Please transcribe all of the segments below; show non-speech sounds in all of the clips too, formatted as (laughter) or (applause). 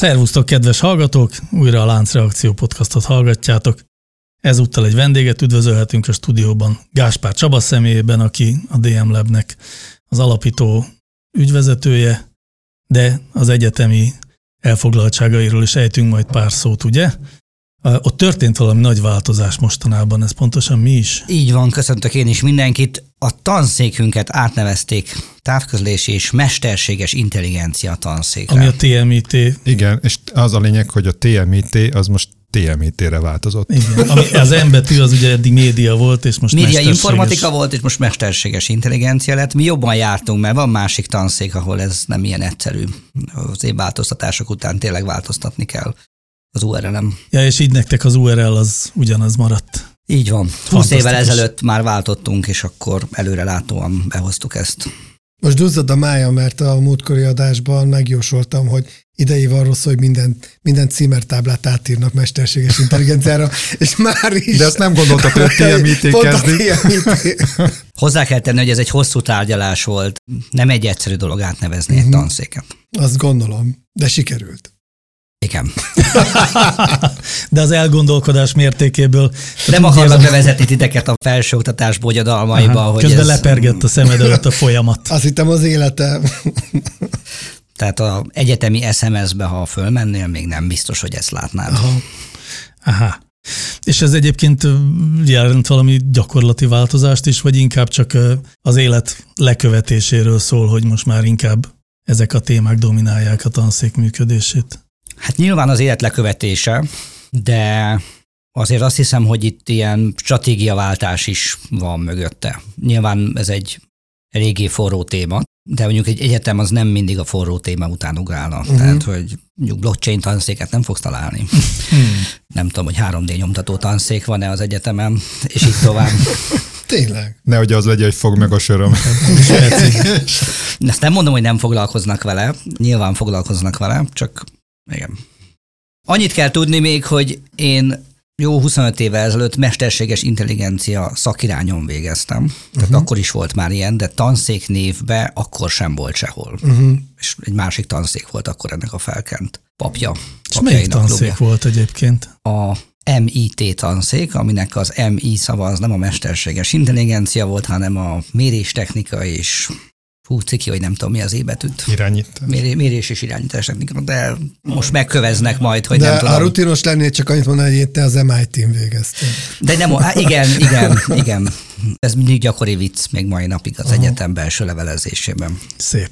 Szervusztok, kedves hallgatók! Újra a Láncreakció podcastot hallgatjátok. Ezúttal egy vendéget üdvözölhetünk a stúdióban, Gáspár Csaba személyében, aki a DM Labnek az alapító ügyvezetője, de az egyetemi elfoglaltságairól is ejtünk majd pár szót, ugye? Ott történt valami nagy változás mostanában, ez pontosan mi is? Így van, köszöntök én is mindenkit. A tanszékünket átnevezték távközlési és mesterséges intelligencia tanszékre. Ami a TMIT. Igen, és az a lényeg, hogy a TMIT az most TMIT-re változott. Igen, ami (laughs) az M betű az ugye eddig média volt, és most Média informatika volt, és most mesterséges intelligencia lett. Mi jobban jártunk, mert van másik tanszék, ahol ez nem ilyen egyszerű. Az évváltoztatások után tényleg változtatni kell az URL-em. Ja, és így nektek az URL az ugyanaz maradt. Így van. 20 évvel ezelőtt már váltottunk, és akkor előre látóan behoztuk ezt. Most duzzad a mája, mert a múltkori adásban megjósoltam, hogy idei van rossz, hogy minden, minden címertáblát átírnak mesterséges intelligenciára, (laughs) és már is... De azt nem gondoltak, hogy a (laughs) TMIT kezdi. (laughs) Hozzá kell tenni, hogy ez egy hosszú tárgyalás volt. Nem egy egyszerű dolog átnevezni uh-huh. egy mhm. tanszéket. Azt gondolom, de sikerült. Igen. (laughs) De az elgondolkodás mértékéből... Nem akarlak bevezetni titeket a felsőoktatás bogyadalmaiba, Aha, hogy Közben ez... lepergett a szemed előtt a folyamat. Azt hittem az életem. (laughs) Tehát a egyetemi SMS-be, ha fölmennél, még nem biztos, hogy ezt látnád. Aha. Aha. És ez egyébként jelent valami gyakorlati változást is, vagy inkább csak az élet lekövetéséről szól, hogy most már inkább ezek a témák dominálják a tanszék működését? Hát nyilván az élet lekövetése, de azért azt hiszem, hogy itt ilyen stratégiaváltás is van mögötte. Nyilván ez egy eléggé forró téma, de mondjuk egy egyetem az nem mindig a forró téma után ugrálna. Uh-huh. Tehát, hogy mondjuk blockchain tanszéket nem fogsz találni. Hmm. Nem tudom, hogy 3D nyomtató tanszék van-e az egyetemen, és így tovább. (laughs) Tényleg. Nehogy az legyen, hogy fog meg a söröm. (laughs) Ezt nem mondom, hogy nem foglalkoznak vele. Nyilván foglalkoznak vele, csak igen. Annyit kell tudni még, hogy én jó 25 évvel ezelőtt mesterséges intelligencia szakirányon végeztem. Uh-huh. Tehát mhm. akkor is volt már ilyen, de tanszék névbe akkor sem volt sehol. Uh-huh. És egy másik tanszék volt akkor ennek a felkent papja. És melyik tanszék klubja. volt egyébként? A MIT tanszék, aminek az MI szava az nem a mesterséges intelligencia volt, hanem a méréstechnika és hú, ciki, hogy nem tudom mi az ébetűt. Irányítás. Mér, mérés és irányítás technika, de most megköveznek majd, hogy de nem tudom. a rutinos lennél csak annyit mondani, hogy te az MIT-n végeztél. De nem, á, igen, igen, igen. Ez mindig gyakori vicc még mai napig az Aha. egyetem belső levelezésében. Szép.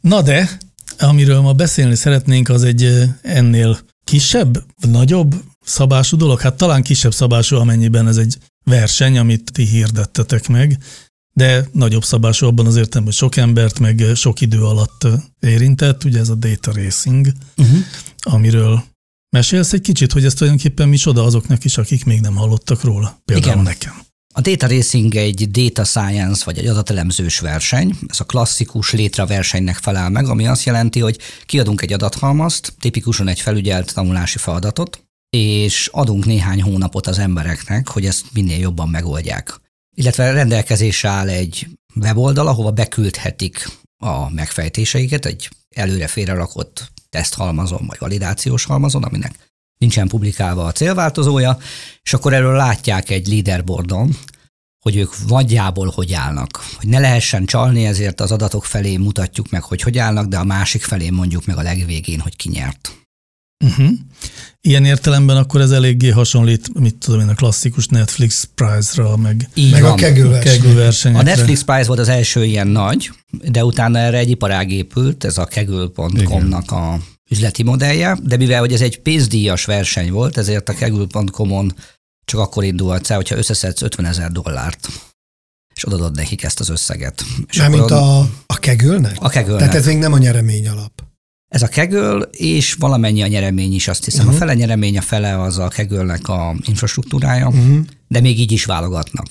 Na de, amiről ma beszélni szeretnénk, az egy ennél kisebb, nagyobb szabású dolog? Hát talán kisebb szabású, amennyiben ez egy verseny, amit ti hirdettetek meg, de nagyobb szabású abban az értelemben, hogy sok embert meg sok idő alatt érintett, ugye ez a data racing, uh-huh. amiről mesélsz egy kicsit, hogy ez tulajdonképpen mi csoda azoknak is, akik még nem hallottak róla, például Igen. nekem. A data racing egy data science, vagy egy adatelemzős verseny. Ez a klasszikus létraversenynek felel meg, ami azt jelenti, hogy kiadunk egy adathalmazt, tipikusan egy felügyelt tanulási feladatot, és adunk néhány hónapot az embereknek, hogy ezt minél jobban megoldják illetve rendelkezésre áll egy weboldal, ahova beküldhetik a megfejtéseiket, egy előre félrerakott teszthalmazon vagy validációs halmazon, aminek nincsen publikálva a célváltozója, és akkor erről látják egy leaderboardon, hogy ők nagyjából hogy állnak. Hogy ne lehessen csalni, ezért az adatok felé mutatjuk meg, hogy hogy állnak, de a másik felé mondjuk meg a legvégén, hogy ki nyert. Uh-huh. Ilyen értelemben akkor ez eléggé hasonlít, mit tudom én, a klasszikus Netflix Prize-ra, meg, Így meg van. a kegő versenyekre. A Netflix Prize volt az első ilyen nagy, de utána erre egy iparág épült, ez a kegül.com-nak a üzleti modellje, de mivel hogy ez egy pénzdíjas verseny volt, ezért a kegül.com-on csak akkor indulhatsz el, hogyha összeszedsz 50 ezer dollárt. És odaadod nekik ezt az összeget. És Mármint akkor a, a kegölnek? A kegölnek. Tehát ez még nem a nyeremény alap. Ez a kegöl, és valamennyi a nyeremény is, azt hiszem. Uh-huh. A fele nyeremény, a fele az a kegölnek a infrastruktúrája, uh-huh. de még így is válogatnak.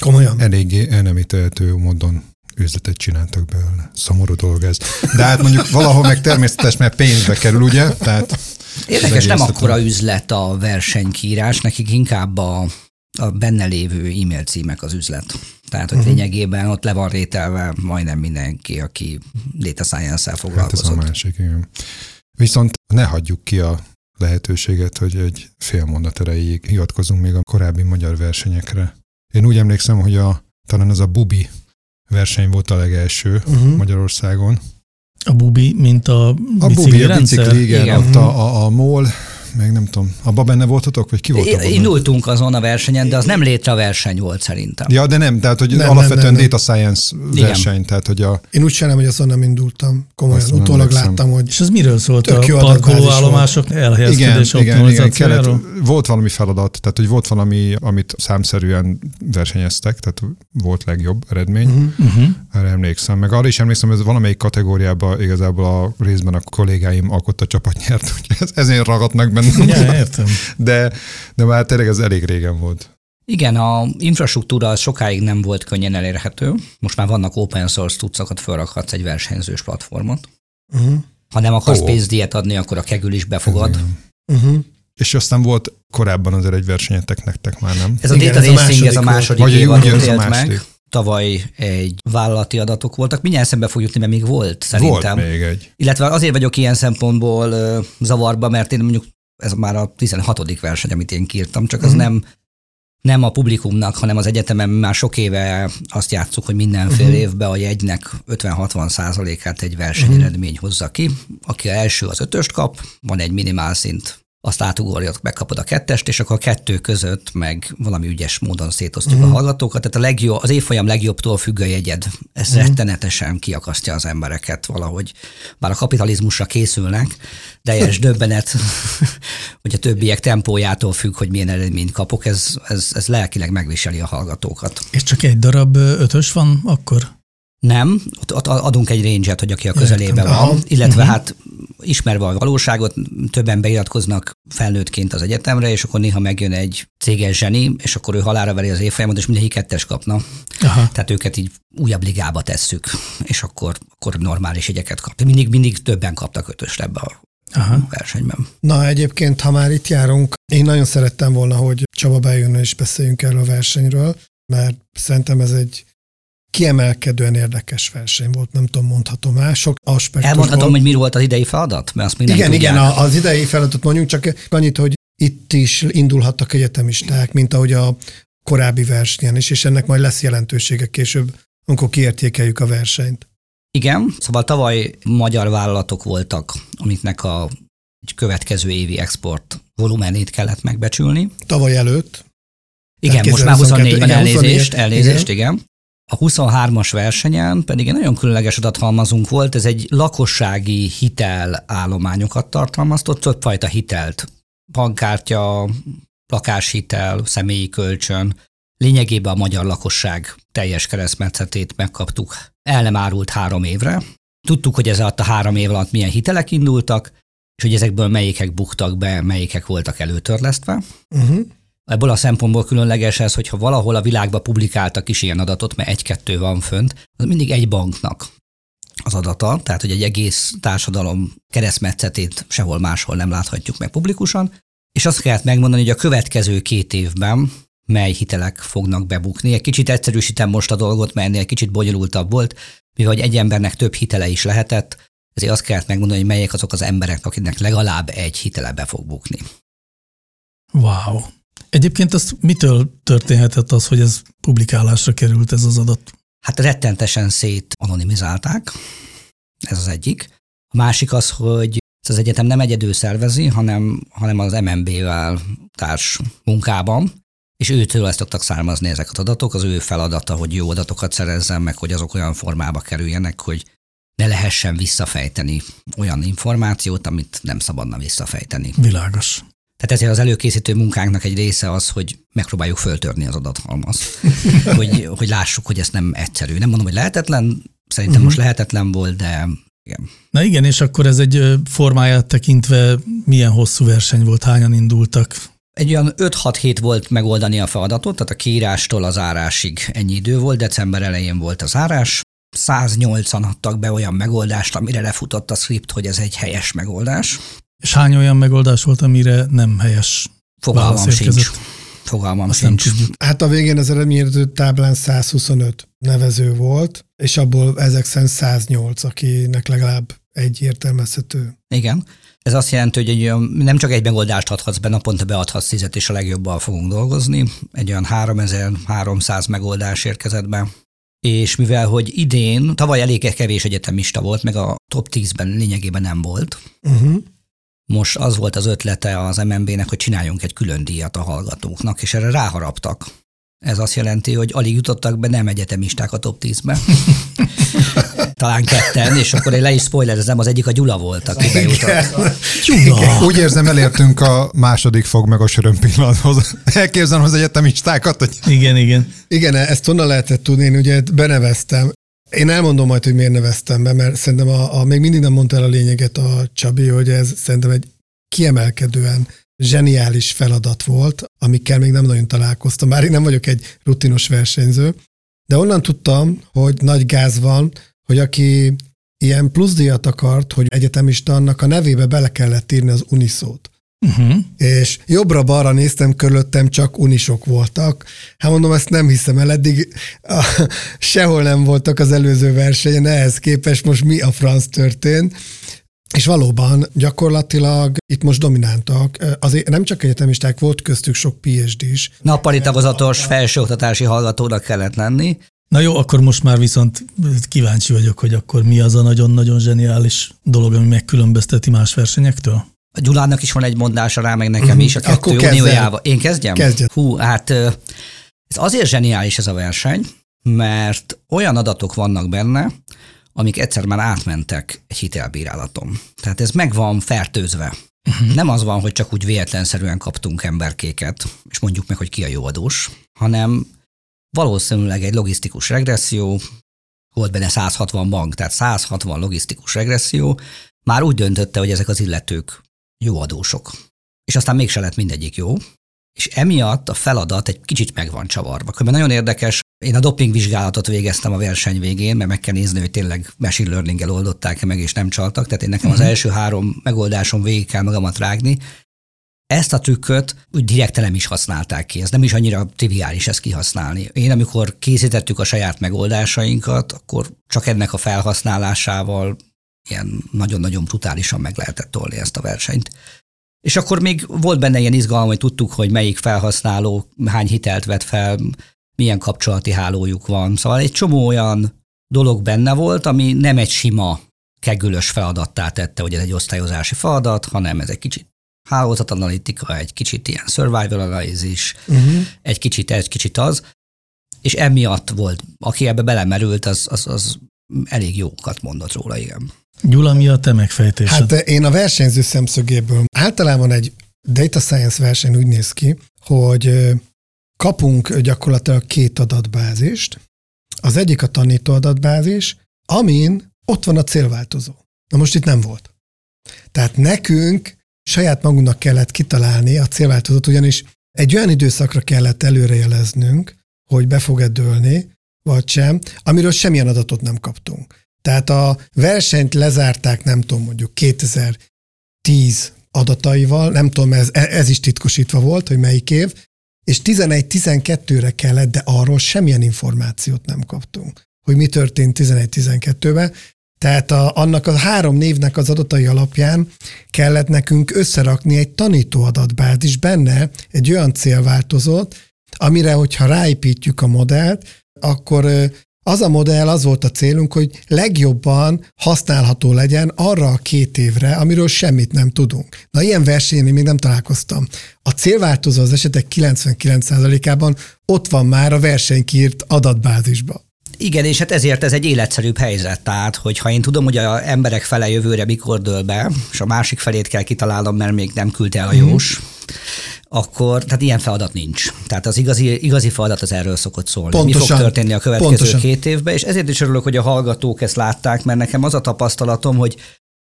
Komolyan? Eléggé el nem ítélhető módon üzletet csináltak belőle. Szomorú dolog ez. De hát mondjuk (laughs) valahol meg természetes, mert pénzbe kerül, ugye? Tehát Érdekes, nem akkora üzlet a versenykírás, nekik inkább a, a benne lévő e-mail címek az üzlet. Tehát, hogy uh-huh. lényegében ott le van rételve majdnem mindenki, aki data science-el foglalkozott. Hát ez a másik, igen. Viszont ne hagyjuk ki a lehetőséget, hogy egy fél mondat erejéig hivatkozunk még a korábbi magyar versenyekre. Én úgy emlékszem, hogy a, talán az a Bubi verseny volt a legelső uh-huh. Magyarországon. A Bubi, mint a A Bubi, a bicikli, igen, igen. ott a, a, a MOL, meg nem tudom, abban benne voltatok, vagy ki volt abban? Indultunk azon a versenyen, de az nem létre verseny volt szerintem. Ja, de nem, tehát hogy nem, alapvetően nem, nem, nem. data science verseny, Igen. tehát hogy a... Én úgy sem, hogy azon nem indultam, komolyan, Azt utólag láttam, hogy... És ez miről szólt? A parkolóállomások elhelyezkedés igen, igen, igen, Volt valami feladat, tehát hogy volt valami, amit számszerűen versenyeztek, tehát volt legjobb eredmény, uh-huh. erre emlékszem. Meg arra is emlékszem, hogy ez valamelyik kategóriában igazából a részben a kollégáim alkotta csapat nyert, úgyhogy (laughs) ezért ragadnak benne (laughs) Ja, értem. De, de már tényleg ez elég régen volt. Igen, a infrastruktúra az sokáig nem volt könnyen elérhető. Most már vannak open source tudszakat, felrakhatsz egy versenyzős platformot. Uh-huh. Ha nem akarsz oh. pénzdíjat adni, akkor a kegül is befogad. Uh-huh. És aztán volt korábban azért egy versenyetek nektek már, nem? Ez a Igen, Data ez Racing, ez a második Vagy évad élt meg. Tavaly egy vállalati adatok voltak. Mindjárt szembe fog jutni, mert még volt szerintem. Volt még egy. Illetve azért vagyok ilyen szempontból zavarba, mert én mondjuk ez már a 16. verseny, amit én kírtam, csak az uh-huh. nem nem a publikumnak, hanem az egyetemen már sok éve azt játszuk, hogy mindenfél uh-huh. évben a jegynek 50-60 százalékát egy versenyeredmény uh-huh. hozza ki. Aki első az ötöst kap, van egy minimál szint azt átugorjad, megkapod a kettest, és akkor a kettő között meg valami ügyes módon szétosztjuk uh-huh. a mhm. hallgatókat. Tehát a legjobb, az évfolyam legjobbtól függ a jegyed. Ez uh-huh. rettenetesen kiakasztja az embereket valahogy. Bár a kapitalizmusra készülnek, teljes (laughs) döbbenet, (laughs) hogy a többiek tempójától függ, hogy milyen eredményt kapok, ez, ez, ez lelkileg megviseli a hallgatókat. És csak egy darab ötös van akkor? Nem, ott adunk egy range hogy aki a közelében van, illetve uh-huh. hát ismerve a valóságot, többen beiratkoznak felnőttként az egyetemre, és akkor néha megjön egy céges zseni, és akkor ő halára veri az évfolyamot, és mindenki kettes kapna. Aha. Tehát őket így újabb ligába tesszük, és akkor, akkor normális jegyeket kap. Mindig, mindig többen kaptak ötösre ebbe a Aha. versenyben. Na egyébként, ha már itt járunk, én nagyon szerettem volna, hogy Csaba bejön és beszéljünk erről a versenyről, mert szerintem ez egy kiemelkedően érdekes verseny volt, nem tudom, mondhatom el, sok aspektus Elmondhatom, hogy mi volt az idei feladat? Mert azt még nem Igen, tudják. igen, az idei feladatot mondjuk, csak annyit, hogy itt is indulhattak egyetemisták, mint ahogy a korábbi versenyen is, és ennek majd lesz jelentősége később, amikor kiértékeljük a versenyt. Igen, szóval tavaly magyar vállalatok voltak, amiknek a egy következő évi export volumenét kellett megbecsülni. Tavaly előtt. Igen, most már 24-ben elnézést, elnézést, igen. igen. A 23-as versenyen pedig egy nagyon különleges adathalmazunk volt, ez egy lakossági hitel állományokat tartalmaztott, többfajta hitelt, bankkártya, lakáshitel, személyi kölcsön, lényegében a magyar lakosság teljes keresztmetszetét megkaptuk. El nem árult három évre. Tudtuk, hogy ez alatt a három év alatt milyen hitelek indultak, és hogy ezekből melyikek buktak be, melyikek voltak előtörlesztve. Uh-huh. Ebből a szempontból különleges ez, hogyha valahol a világban publikáltak is ilyen adatot, mert egy-kettő van fönt, az mindig egy banknak az adata, tehát hogy egy egész társadalom keresztmetszetét sehol máshol nem láthatjuk meg publikusan, és azt kellett megmondani, hogy a következő két évben mely hitelek fognak bebukni. Egy kicsit egyszerűsítem most a dolgot, mert ennél kicsit bonyolultabb volt, mivel egy embernek több hitele is lehetett, ezért azt kellett megmondani, hogy melyek azok az emberek, akiknek legalább egy hitele be fog bukni. Wow. Egyébként az mitől történhetett az, hogy ez publikálásra került ez az adat? Hát rettentesen szét anonimizálták, ez az egyik. A másik az, hogy ez az egyetem nem egyedül szervezi, hanem, hanem az MNB-vel társ munkában, és őtől ezt tudtak származni ezek az adatok, az ő feladata, hogy jó adatokat szerezzen, meg hogy azok olyan formába kerüljenek, hogy ne lehessen visszafejteni olyan információt, amit nem szabadna visszafejteni. Világos. Tehát ezért az előkészítő munkánknak egy része az, hogy megpróbáljuk föltörni az adathalmazt, (laughs) hogy, hogy lássuk, hogy ez nem egyszerű. Nem mondom, hogy lehetetlen, szerintem uh-huh. most lehetetlen volt, de igen. Na igen, és akkor ez egy formáját tekintve milyen hosszú verseny volt, hányan indultak? Egy olyan 5-6 hét volt megoldani a feladatot, tehát a kiírástól az árásig ennyi idő volt, december elején volt az árás. 180 adtak be olyan megoldást, amire lefutott a script, hogy ez egy helyes megoldás. És hány olyan megoldás volt, amire nem helyes Fogalmam sincs. Fogalmam Azt sincs. Hát a végén az eredményértő táblán 125 nevező volt, és abból ezek szerint 108, akinek legalább egy értelmezhető. Igen. Ez azt jelenti, hogy egy olyan, nem csak egy megoldást adhatsz be, naponta beadhatsz tizet, és a legjobban fogunk dolgozni. Egy olyan 3300 megoldás érkezett be. És mivel, hogy idén, tavaly elég kevés egyetemista volt, meg a top 10-ben lényegében nem volt, uh-huh. Most az volt az ötlete az MNB-nek, hogy csináljunk egy külön díjat a hallgatóknak, és erre ráharaptak. Ez azt jelenti, hogy alig jutottak be nem egyetemisták a top 10-be. (laughs) Talán ketten, és akkor én le is spoilerezem, az egyik a Gyula volt, aki bejutott. Gyula! Úgy érzem, elértünk a második fog meg a söröm pillanathoz. Elképzelem az egyetemistákat, hogy... Igen, igen. Igen, ezt honnan lehetett tudni, én ugye beneveztem. Én elmondom majd, hogy miért neveztem be, mert szerintem a, a, még mindig nem mondta el a lényeget a Csabi, hogy ez szerintem egy kiemelkedően zseniális feladat volt, amikkel még nem nagyon találkoztam. Már én nem vagyok egy rutinos versenyző, de onnan tudtam, hogy nagy gáz van, hogy aki ilyen pluszdiat akart, hogy egyetemista, annak a nevébe bele kellett írni az uniszót. Uh-huh. És jobbra-balra néztem, körülöttem csak unisok voltak. Hát mondom, ezt nem hiszem el, eddig a, sehol nem voltak az előző versenyen, ehhez képest most mi a franc történt. És valóban gyakorlatilag itt most domináltak. Azért nem csak egyetemisták, volt köztük sok PhD is. Nappali tagozatos felsőoktatási hallgatónak kellett lenni. Na jó, akkor most már viszont kíváncsi vagyok, hogy akkor mi az a nagyon-nagyon zseniális dolog, ami megkülönbözteti más versenyektől? A Gyulának is van egy mondása rá, meg nekem uh-huh. is a kettő uniójával. Én kezdjem? Kezdjem. Hú, hát ez azért zseniális ez a verseny, mert olyan adatok vannak benne, amik egyszer már átmentek egy hitelbírálaton. Tehát ez meg van fertőzve. Uh-huh. Nem az van, hogy csak úgy véletlenszerűen kaptunk emberkéket, és mondjuk meg, hogy ki a jó adós, hanem valószínűleg egy logisztikus regresszió, volt benne 160 bank, tehát 160 logisztikus regresszió, már úgy döntötte, hogy ezek az illetők jó adósok. És aztán mégse lett mindegyik jó, és emiatt a feladat egy kicsit meg van csavarva. Különben nagyon érdekes, én a doping vizsgálatot végeztem a verseny végén, mert meg kell nézni, hogy tényleg machine learning-el oldották-e meg, és nem csaltak. Tehát én nekem az mhm. első három megoldáson végig kell magamat rágni. Ezt a trükköt úgy direkt nem is használták ki. Ez nem is annyira triviális ezt kihasználni. Én amikor készítettük a saját megoldásainkat, akkor csak ennek a felhasználásával ilyen nagyon-nagyon brutálisan meg lehetett tolni ezt a versenyt. És akkor még volt benne ilyen izgalom, hogy tudtuk, hogy melyik felhasználó hány hitelt vett fel, milyen kapcsolati hálójuk van. Szóval egy csomó olyan dolog benne volt, ami nem egy sima kegülös feladattá tette, hogy ez egy osztályozási feladat, hanem ez egy kicsit hálózatanalitika, egy kicsit ilyen survival analysis, uh-huh. egy kicsit egy kicsit az, és emiatt volt, aki ebbe belemerült, az, az, az elég jókat mondott róla, igen. Gyula, mi a te megfejtésed? Hát én a versenyző szemszögéből általában egy data science verseny úgy néz ki, hogy kapunk gyakorlatilag két adatbázist. Az egyik a tanító adatbázis, amin ott van a célváltozó. Na most itt nem volt. Tehát nekünk saját magunknak kellett kitalálni a célváltozót, ugyanis egy olyan időszakra kellett előrejeleznünk, hogy be fog-e dőlni, vagy sem, amiről semmilyen adatot nem kaptunk. Tehát a versenyt lezárták, nem tudom, mondjuk 2010 adataival, nem tudom, ez, ez is titkosítva volt, hogy melyik év, és 11-12-re kellett, de arról semmilyen információt nem kaptunk, hogy mi történt 11-12-ben. Tehát a, annak a három névnek az adatai alapján kellett nekünk összerakni egy tanító adatbázis benne egy olyan célváltozót, amire, hogyha ráépítjük a modellt, akkor az a modell, az volt a célunk, hogy legjobban használható legyen arra a két évre, amiről semmit nem tudunk. Na, ilyen versenyen még nem találkoztam. A célváltozó az esetek 99%-ában ott van már a versenykírt adatbázisban. Igen, és hát ezért ez egy életszerűbb helyzet. Tehát, hogyha én tudom, hogy a emberek fele jövőre mikor dől be, és a másik felét kell kitalálnom, mert még nem küldte el a mhm. jós, mm. Akkor, tehát ilyen feladat nincs. Tehát az igazi, igazi feladat az erről szokott szólni. Pontosan. Mi fog történni a következő Pontosan. két évben, és ezért is örülök, hogy a hallgatók ezt látták, mert nekem az a tapasztalatom, hogy,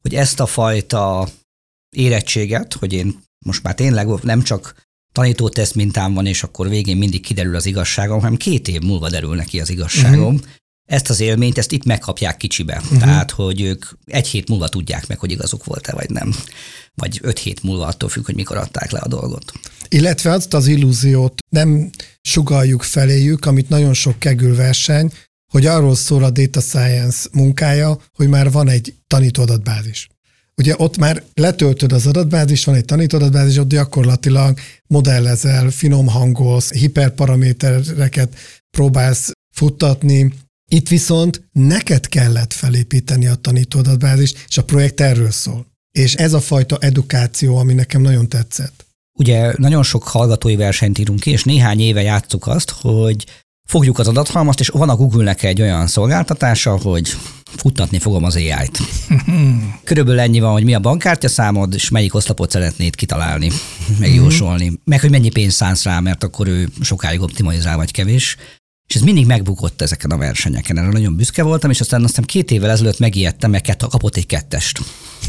hogy ezt a fajta érettséget, hogy én most már tényleg nem csak tanítóteszt mintám van, és akkor végén mindig kiderül az igazságom, hanem két év múlva derül neki az igazságom. Uh-huh. Ezt az élményt, ezt itt megkapják kicsibe. Uh-huh. Tehát, hogy ők egy hét múlva tudják meg, hogy igazuk volt-e, vagy nem. Vagy öt hét múlva attól függ, hogy mikor adták le a dolgot. Illetve azt az illúziót nem sugaljuk feléjük, amit nagyon sok kegül verseny, hogy arról szól a data science munkája, hogy már van egy tanító adatbázis. Ugye ott már letöltöd az adatbázis, van egy tanító adatbázis, ott gyakorlatilag modellezel, finom hangolsz, hiperparamétereket próbálsz futtatni. Itt viszont neked kellett felépíteni a tanító adatbázist, és a projekt erről szól. És ez a fajta edukáció, ami nekem nagyon tetszett. Ugye nagyon sok hallgatói versenyt írunk ki, és néhány éve játsszuk azt, hogy fogjuk az adathalmazt, és van a Google-nek egy olyan szolgáltatása, hogy futtatni fogom az AI-t. (laughs) Körülbelül ennyi van, hogy mi a bankkártya számod, és melyik oszlopot szeretnéd kitalálni, megjósolni. Meg, hogy mennyi pénzt szánsz rá, mert akkor ő sokáig optimalizál, vagy kevés. És ez mindig megbukott ezeken a versenyeken. Erre nagyon büszke voltam, és aztán aztán két évvel ezelőtt megijedtem, mert kett- kapott egy kettest.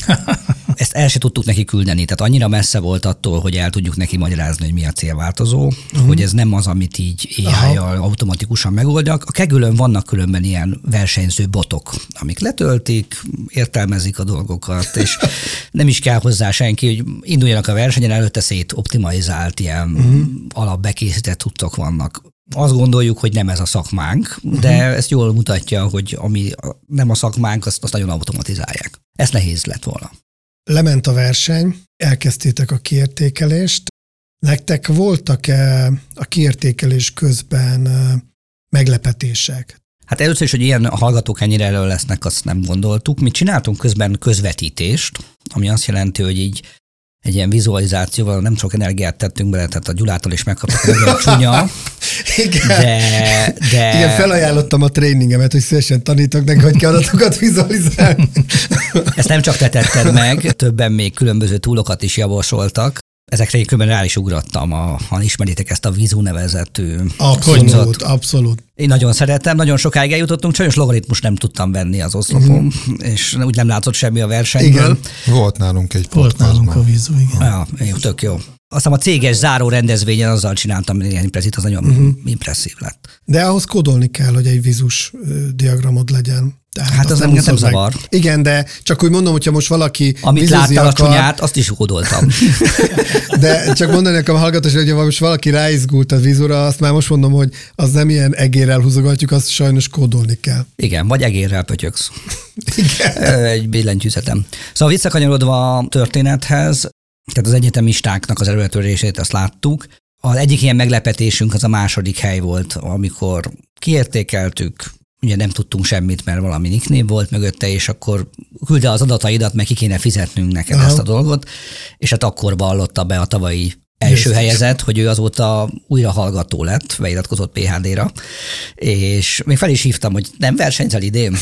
(laughs) Ezt el se tudtuk neki küldeni, tehát annyira messze volt attól, hogy el tudjuk neki magyarázni, hogy mi a célváltozó, uh-huh. hogy ez nem az, amit így AI-jal automatikusan megoldjak. A kegülön vannak különben ilyen versenyző botok, amik letöltik, értelmezik a dolgokat, és (laughs) nem is kell hozzá senki, hogy induljanak a versenyen, előtte szét optimalizált ilyen uh-huh. alapbekészített tudtok vannak azt gondoljuk, hogy nem ez a szakmánk, de uh-huh. ezt jól mutatja, hogy ami nem a szakmánk, azt, azt nagyon automatizálják. Ez nehéz lett volna. Lement a verseny, elkezdtétek a kiértékelést. Nektek voltak-e a kiértékelés közben meglepetések? Hát először is, hogy ilyen hallgatók ennyire elő lesznek, azt nem gondoltuk. Mi csináltunk közben közvetítést, ami azt jelenti, hogy így egy ilyen vizualizációval nem sok energiát tettünk bele, tehát a Gyulától is megkaptuk nagyon csúnya, (laughs) Igen. de, de Igen, felajánlottam a tréningemet, hogy szívesen tanítok neki, hogy kell adatokat vizualizálni. ezt nem csak te tetted meg, többen még különböző túlokat is javasoltak. Ezekre én különben rá is ugrottam, a, ha ismeritek ezt a Vizu nevezetű Abszolút, cuccot. abszolút. Én nagyon szeretem, nagyon sokáig eljutottunk, sajnos logaritmus nem tudtam venni az oszlopom, uh-huh. és úgy nem látszott semmi a versenyből. Igen. Volt nálunk egy Volt nálunk a vízú, igen. Ja, jó, tök jó. Aztán a céges záró rendezvényen azzal csináltam ilyen prezit, az nagyon uh-huh. impresszív lett. De ahhoz kódolni kell, hogy egy vizus ö, diagramod legyen. Tehát Hát az engem nem úszod meg. zavar. Igen, de csak úgy mondom, hogyha most valaki Amit láttál a akar, csúnyát, azt is kódoltam. (laughs) De csak mondani nekem a hallgatás, hogy ha most valaki ráizgult a vízura, azt már most mondom, hogy az nem ilyen egérrel húzogatjuk, azt sajnos kódolni kell. Igen, vagy egérrel pötyöksz. Igen. (laughs) Egy billentyűzetem. Szóval visszakanyarodva a történethez, tehát az egyetemistáknak az erőletörését azt láttuk. Az egyik ilyen meglepetésünk az a második hely volt, amikor kiértékeltük, ugye nem tudtunk semmit, mert valami nicknév volt mögötte, és akkor küldte az adataidat, meg ki kéne fizetnünk neked Aha. ezt a dolgot, és hát akkor vallotta be a tavalyi első Győztes. helyezett, hogy ő azóta újra hallgató lett, beiratkozott PHD-ra, és még fel is hívtam, hogy nem versenyzel idén.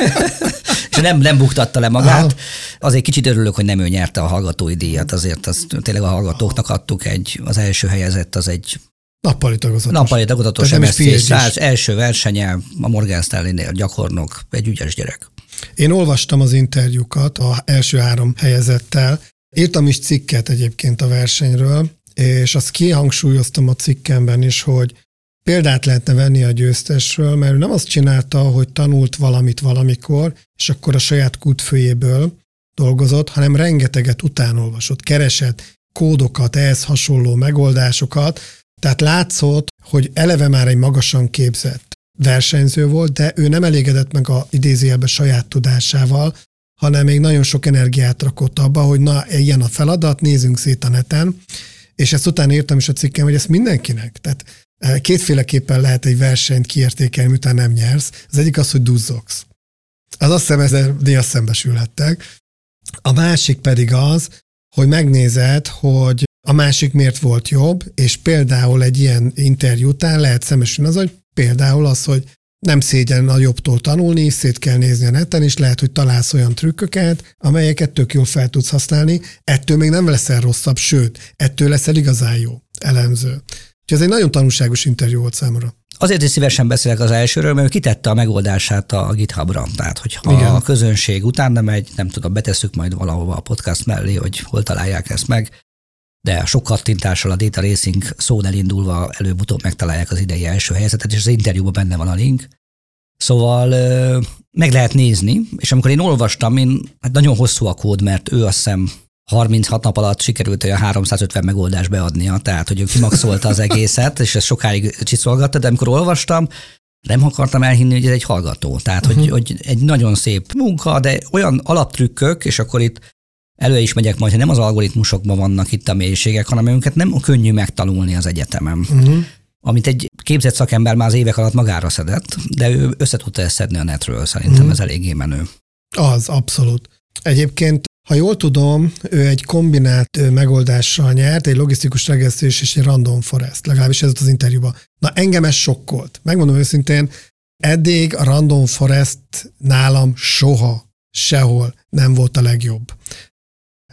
(laughs) és nem, nem buktatta le magát. Aha. Azért kicsit örülök, hogy nem ő nyerte a hallgatói díjat, azért azt tényleg a hallgatóknak adtuk egy, az első helyezett, az egy Nappali tagozatos. nappali tagozatos PhD-s. 100, első versenye a Morgan Stanley-nél gyakornok, egy ügyes gyerek. Én olvastam az interjúkat a első három helyezettel, írtam is cikket egyébként a versenyről, és azt kihangsúlyoztam a cikkemben is, hogy példát lehetne venni a győztesről, mert ő nem azt csinálta, hogy tanult valamit valamikor, és akkor a saját kútfőjéből dolgozott, hanem rengeteget utánolvasott, keresett kódokat, ehhez hasonló megoldásokat, tehát látszott, hogy eleve már egy magasan képzett versenyző volt, de ő nem elégedett meg a idézőjelbe saját tudásával, hanem még nagyon sok energiát rakott abba, hogy na, ilyen a feladat, nézzünk szét a neten, és ezt utána írtam is a cikkem, hogy ezt mindenkinek. Tehát eh, kétféleképpen lehet egy versenyt kiértékelni, miután nem nyersz. Az egyik az, hogy duzzogsz. Az azt hiszem, ezzel néha szembesülhettek. A másik pedig az, hogy megnézed, hogy a másik miért volt jobb, és például egy ilyen interjú után lehet szembesülni az, hogy például az, hogy Nem szégyen a jobbtól tanulni, szét kell nézni a neten, és lehet, hogy találsz olyan trükköket, amelyeket tök jól fel tudsz használni. Ettől még nem leszel rosszabb, sőt, ettől leszel igazán jó elemző. Úgyhogy ez egy nagyon tanulságos interjú volt számomra. Azért is szívesen beszélek az elsőről, mert ő kitette a megoldását a GitHub-ra. Tehát, hogyha Igen. a közönség utána megy, nem tudom, betesszük majd valahova a podcast mellé, hogy hol találják ezt meg, de sok kattintással a Data Racing szón elindulva előbb-utóbb megtalálják az idei első helyzetet, és az interjúban benne van a link. Szóval meg lehet nézni, és amikor én olvastam, én, hát nagyon hosszú a kód, mert ő azt hiszem 36 nap alatt sikerült olyan 350 megoldást beadnia, tehát hogy ő kimaxolta az egészet, és ezt sokáig csiszolgatta, de amikor olvastam, nem akartam elhinni, hogy ez egy hallgató. Tehát, uh-huh. hogy, hogy egy nagyon szép munka, de olyan alaptrükkök, és akkor itt elő is megyek majd, hogy nem az algoritmusokban vannak itt a mélységek, hanem őket nem könnyű megtanulni az egyetemen. Uh-huh. Amit egy képzett szakember már az évek alatt magára szedett, de ő össze tudta ezt szedni a netről, szerintem Mhm. ez eléggé menő. Az, abszolút. Egyébként, ha jól tudom, ő egy kombinált megoldással nyert, egy logisztikus regesztés és egy random forest, legalábbis ez az interjúban. Na engem ez sokkolt. Megmondom őszintén, eddig a random forest nálam soha, sehol nem volt a legjobb.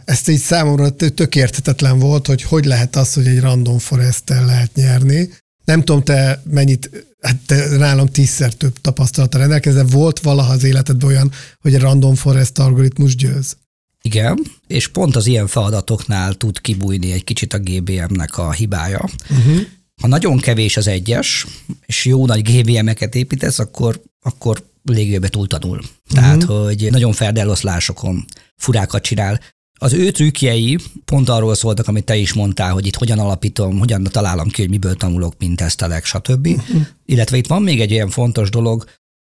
Ezt így számomra tök értetetlen volt, hogy hogy lehet az, hogy egy random forest lehet nyerni. Nem tudom, te mennyit, hát te nálam tízszer több tapasztalata rendelkezel, volt valaha az életedben olyan, hogy egy random forest algoritmus győz? Igen, és pont az ilyen feladatoknál tud kibújni egy kicsit a GBM-nek a hibája. Uh-huh. Ha nagyon kevés az egyes, és jó nagy GBM-eket építesz, akkor, akkor légőbe túltanul. Tehát, hogy nagyon ferdeloszlásokon furákat csinál. Az ő trükkjei pont arról szóltak, amit te is mondtál, hogy itt hogyan alapítom, hogyan találom ki, hogy miből tanulok, mint tesztelek, stb. Uh-huh. Illetve itt van még egy olyan fontos dolog,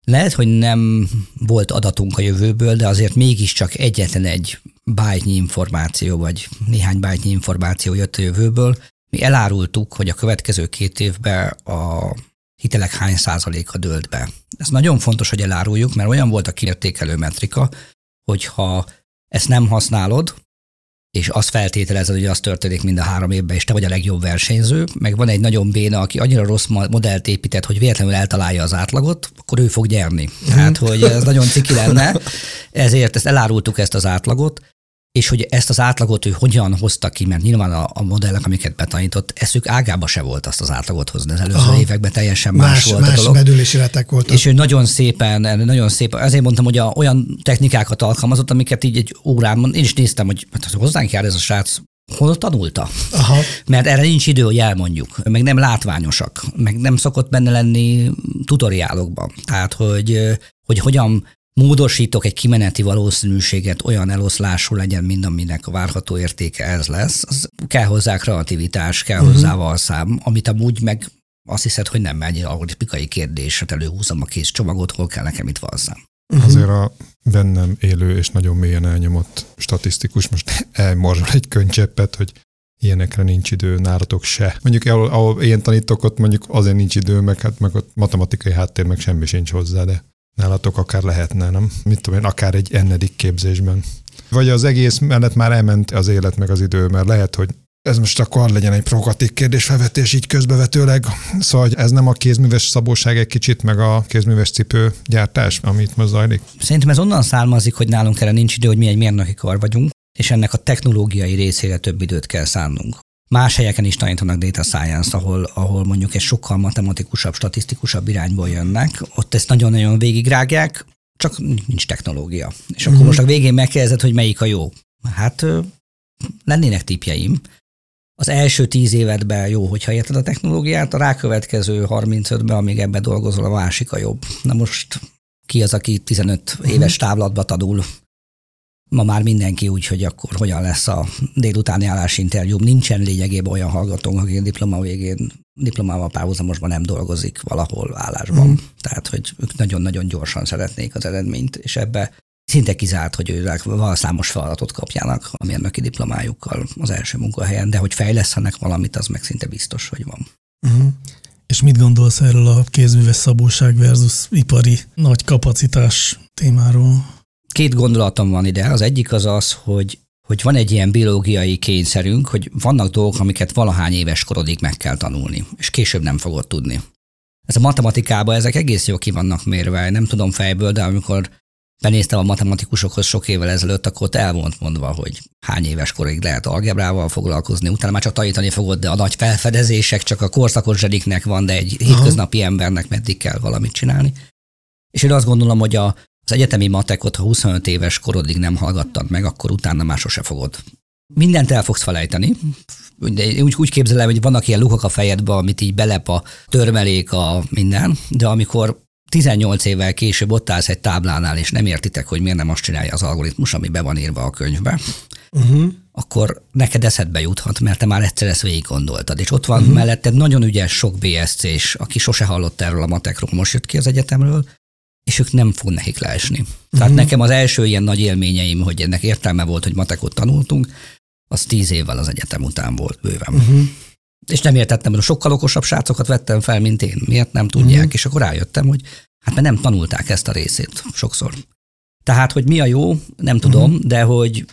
lehet, hogy nem volt adatunk a jövőből, de azért mégiscsak egyetlen egy bájtnyi információ, vagy néhány bájtnyi információ jött a jövőből. Mi elárultuk, hogy a következő két évben a hitelek hány százaléka dőlt be. Ez nagyon fontos, hogy eláruljuk, mert olyan volt a kiértékelő metrika, hogyha ezt nem használod, és azt feltételezed, hogy az történik mind a három évben, és te vagy a legjobb versenyző, meg van egy nagyon béna, aki annyira rossz mo- modellt épített, hogy véletlenül eltalálja az átlagot, akkor ő fog gyerni. Tehát, hogy ez nagyon ciki lenne, ezért ezt elárultuk ezt az átlagot, és hogy ezt az átlagot ő hogyan hozta ki, mert nyilván a, a modellek, amiket betanított, eszük ágába se volt azt az átlagot hozni. Az előző Aha. években teljesen más, Más, volt a más dolog. bedülési retek voltak. És ő nagyon szépen, nagyon szépen, ezért mondtam, hogy a, olyan technikákat alkalmazott, amiket így egy órában, én is néztem, hogy hát, hozzánk jár ez a srác, hol tanulta? Aha. Mert erre nincs idő, hogy elmondjuk, meg nem látványosak, meg nem szokott benne lenni tutoriálokban. Tehát, hogy, hogy hogyan módosítok egy kimeneti valószínűséget olyan eloszlású legyen, mint aminek a várható értéke ez lesz, az kell hozzá kreativitás, kell Mhm. hozzá valszám, amit amúgy meg azt hiszed, hogy nem megy algoritmikai kérdés, hát előhúzom a kész csomagot, hol kell nekem itt valszám. Mhm. Azért a bennem élő és nagyon mélyen elnyomott statisztikus most (laughs) elmorzsol egy könycseppet, hogy ilyenekre nincs idő, nálatok se. Mondjuk ahol, ahol én tanítok, ott mondjuk azért nincs idő, meg, hát, meg ott matematikai háttér, meg semmi sincs hozzá, de nálatok akár lehetne, nem? Mit tudom én, akár egy ennedik képzésben. Vagy az egész mellett már elment az élet meg az idő, mert lehet, hogy ez most akkor legyen egy provokatív kérdésfelvetés így közbevetőleg. Szóval hogy ez nem a kézműves szabóság egy kicsit, meg a kézműves cipő gyártás, amit most zajlik? Szerintem ez onnan származik, hogy nálunk erre nincs idő, hogy mi egy mérnöki kar vagyunk, és ennek a technológiai részére több időt kell szánnunk. Más helyeken is tanítanak data science, ahol, ahol mondjuk egy sokkal matematikusabb, statisztikusabb irányból jönnek. Ott ezt nagyon-nagyon végigrágják, csak nincs technológia. És akkor Mhm. most a végén megkérdezed, hogy melyik a jó. Hát lennének tipjeim. Az első tíz évedben jó, hogyha érted a technológiát, a rákövetkező 35-ben, amíg ebbe dolgozol, a másik a jobb. Na most ki az, aki 15 éves távlatba tanul? Ma már mindenki úgy, hogy akkor hogyan lesz a délutáni állásinterjú. Nincsen lényegében olyan hallgatónk, aki a diploma végén diplomával párhuzamosban nem dolgozik valahol állásban. Mm. Tehát, hogy ők nagyon-nagyon gyorsan szeretnék az eredményt, és ebbe szinte kizárt, hogy ők valszámos feladatot kapjának a mérnöki diplomájukkal az első munkahelyen, de hogy fejlesztenek valamit, az meg szinte biztos, hogy van. Uh-huh. És mit gondolsz erről a kézműves szabóság versus ipari nagy kapacitás témáról? Két gondolatom van ide. Az egyik az az, hogy hogy van egy ilyen biológiai kényszerünk, hogy vannak dolgok, amiket valahány éves korodig meg kell tanulni, és később nem fogod tudni. Ez a matematikában ezek egész jó ki vannak mérve. Nem tudom fejből, de amikor benéztem a matematikusokhoz sok évvel ezelőtt, akkor ott el volt mondva, hogy hány éves korig lehet algebrával foglalkozni, utána már csak tanítani fogod, de a nagy felfedezések csak a korszakos zsediknek van, de egy hétköznapi embernek meddig kell valamit csinálni. És én azt gondolom, hogy a, az egyetemi matekot, ha 25 éves korodig nem hallgattad meg, akkor utána már sose fogod. Mindent el fogsz felejteni, de én úgy, úgy képzelem, hogy vannak ilyen lukak a fejedbe, amit így belep a törmelék, a minden, de amikor 18 évvel később ott állsz egy táblánál, és nem értitek, hogy miért nem azt csinálja az algoritmus, ami be van írva a könyvbe, uh-huh. akkor neked eszedbe juthat, mert te már egyszer ezt végig gondoltad. És ott van uh-huh. melletted nagyon ügyes sok BSC-s, aki sose hallott erről a matekról, most jött ki az egyetemről, és ők nem fog nekik leesni. Uh-huh. Tehát nekem az első ilyen nagy élményeim, hogy ennek értelme volt, hogy matekot tanultunk, az tíz évvel az egyetem után volt bőven. Uh-huh. És nem értettem, hogy sokkal okosabb srácokat vettem fel, mint én. Miért nem tudják? Uh-huh. És akkor rájöttem, hogy hát mert nem tanulták ezt a részét sokszor. Tehát, hogy mi a jó, nem tudom, uh-huh. de hogy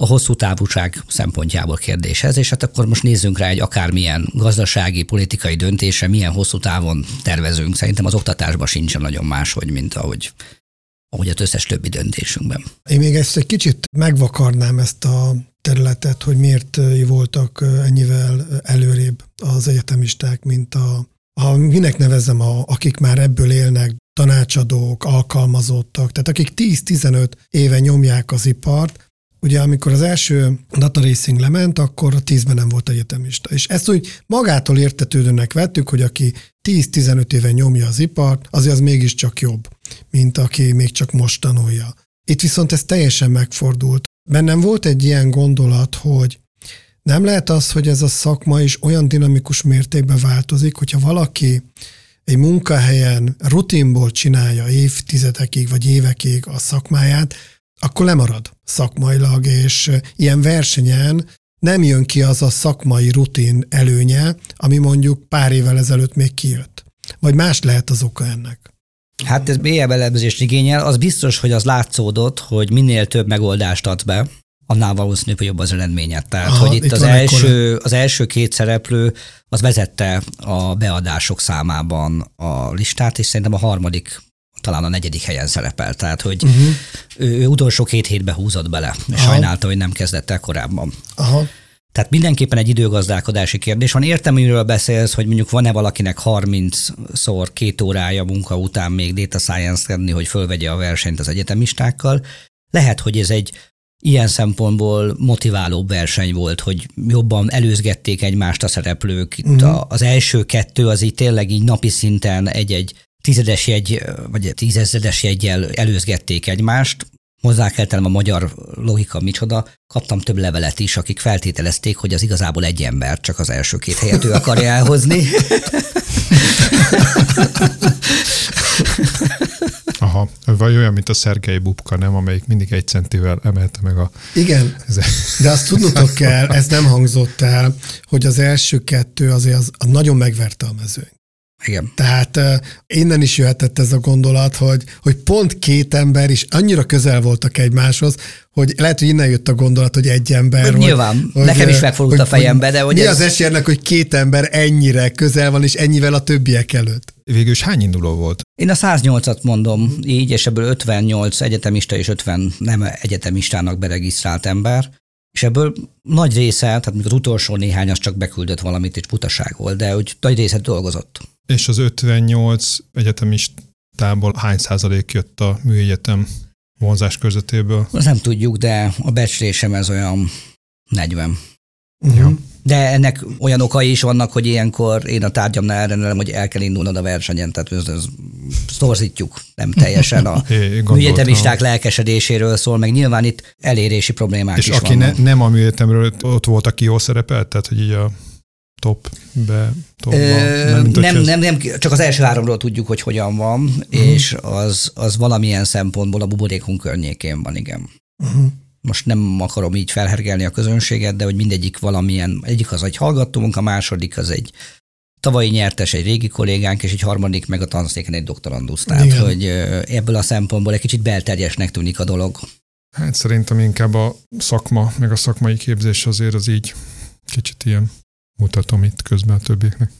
a hosszú távúság szempontjából kérdéshez, és hát akkor most nézzünk rá egy akármilyen gazdasági, politikai döntése, milyen hosszú távon tervezünk. Szerintem az oktatásban sincsen nagyon máshogy, mint ahogy ahogy az összes többi döntésünkben. Én még ezt egy kicsit megvakarnám ezt a területet, hogy miért voltak ennyivel előrébb az egyetemisták, mint a, a minek nevezem, a, akik már ebből élnek, tanácsadók, alkalmazottak, tehát akik 10-15 éve nyomják az ipart, Ugye amikor az első data racing lement, akkor a 10-ben nem volt egyetemista. És ezt úgy magától értetődőnek vettük, hogy aki 10-15 éve nyomja az ipart, azért az mégiscsak jobb, mint aki még csak most tanulja. Itt viszont ez teljesen megfordult. Bennem volt egy ilyen gondolat, hogy nem lehet az, hogy ez a szakma is olyan dinamikus mértékben változik, hogyha valaki egy munkahelyen rutinból csinálja évtizedekig vagy évekig a szakmáját, akkor lemarad szakmailag, és ilyen versenyen nem jön ki az a szakmai rutin előnye, ami mondjuk pár évvel ezelőtt még kijött. Vagy más lehet az oka ennek. Hát ez mélyebb elemzést igényel. Az biztos, hogy az látszódott, hogy minél több megoldást ad be, annál valószínűbb, hogy jobb az eredményet. Tehát, Aha, hogy itt, itt az, első, az első két szereplő az vezette a beadások számában a listát, és szerintem a harmadik talán a negyedik helyen szerepel, tehát hogy uh-huh. ő, ő utolsó két hétbe húzott bele, és Aha. sajnálta, hogy nem kezdett el korábban. Aha. Tehát mindenképpen egy időgazdálkodási kérdés van. Értem, miről beszélsz, hogy mondjuk van-e valakinek 30-szor két órája munka után még data science tenni, hogy fölvegye a versenyt az egyetemistákkal. Lehet, hogy ez egy ilyen szempontból motiváló verseny volt, hogy jobban előzgették egymást a szereplők. Itt uh-huh. az első kettő az így tényleg így napi szinten egy-egy tizedes jegy, vagy tízezredes jegyel előzgették egymást, Hozzá kell tennem a magyar logika micsoda. Kaptam több levelet is, akik feltételezték, hogy az igazából egy ember, csak az első két helyet ő akarja elhozni. (laughs) Aha, vagy olyan, mint a Szergei Bubka, nem, amelyik mindig egy centivel emelte meg a... Igen, de azt tudnotok (laughs) kell, ez nem hangzott el, hogy az első kettő azért az, az nagyon megverte a mezőnyt. Igen. Tehát uh, innen is jöhetett ez a gondolat, hogy, hogy pont két ember is annyira közel voltak egymáshoz, hogy lehet, hogy innen jött a gondolat, hogy egy ember. Hogy, nyilván, hogy, nekem is megfordult hogy, a fejembe, de hogy Mi ez... az esélynek, hogy két ember ennyire közel van, és ennyivel a többiek előtt? Végül is hány induló volt? Én a 108-at mondom így, és ebből 58 egyetemista és 50 nem egyetemistának beregisztrált ember. És ebből nagy része, tehát az utolsó néhány az csak beküldött valamit, és butaság volt, de úgy nagy része dolgozott. És az 58 egyetemistából hány százalék jött a műegyetem vonzás közöttéből? Azt nem tudjuk, de a becslésem ez olyan 40. Uh-huh. Ja. De ennek olyan okai is vannak, hogy ilyenkor én a tárgyamnál elrendelem, hogy el kell indulnod a versenyen, tehát ez, ez szorzítjuk, nem teljesen a (laughs) műegyetemisták lelkesedéséről szól, meg nyilván itt elérési problémák És is aki vannak. Ne, nem a műegyetemről ott volt, aki jól szerepelt, tehát hogy így a top be, Ö, nem, nem, nem, nem, csak az első háromról tudjuk, hogy hogyan van, uh-huh. és az, az valamilyen szempontból a buborékunk környékén van, igen. Uh-huh. Most nem akarom így felhergelni a közönséget, de hogy mindegyik valamilyen, egyik az egy hallgatónk, a második az egy tavalyi nyertes egy régi kollégánk, és egy harmadik meg a tanszéken egy doktorandusz. Tehát, Igen. hogy ebből a szempontból egy kicsit belterjesnek tűnik a dolog. Hát szerintem inkább a szakma, meg a szakmai képzés azért az így kicsit ilyen mutatom itt közben a többieknek.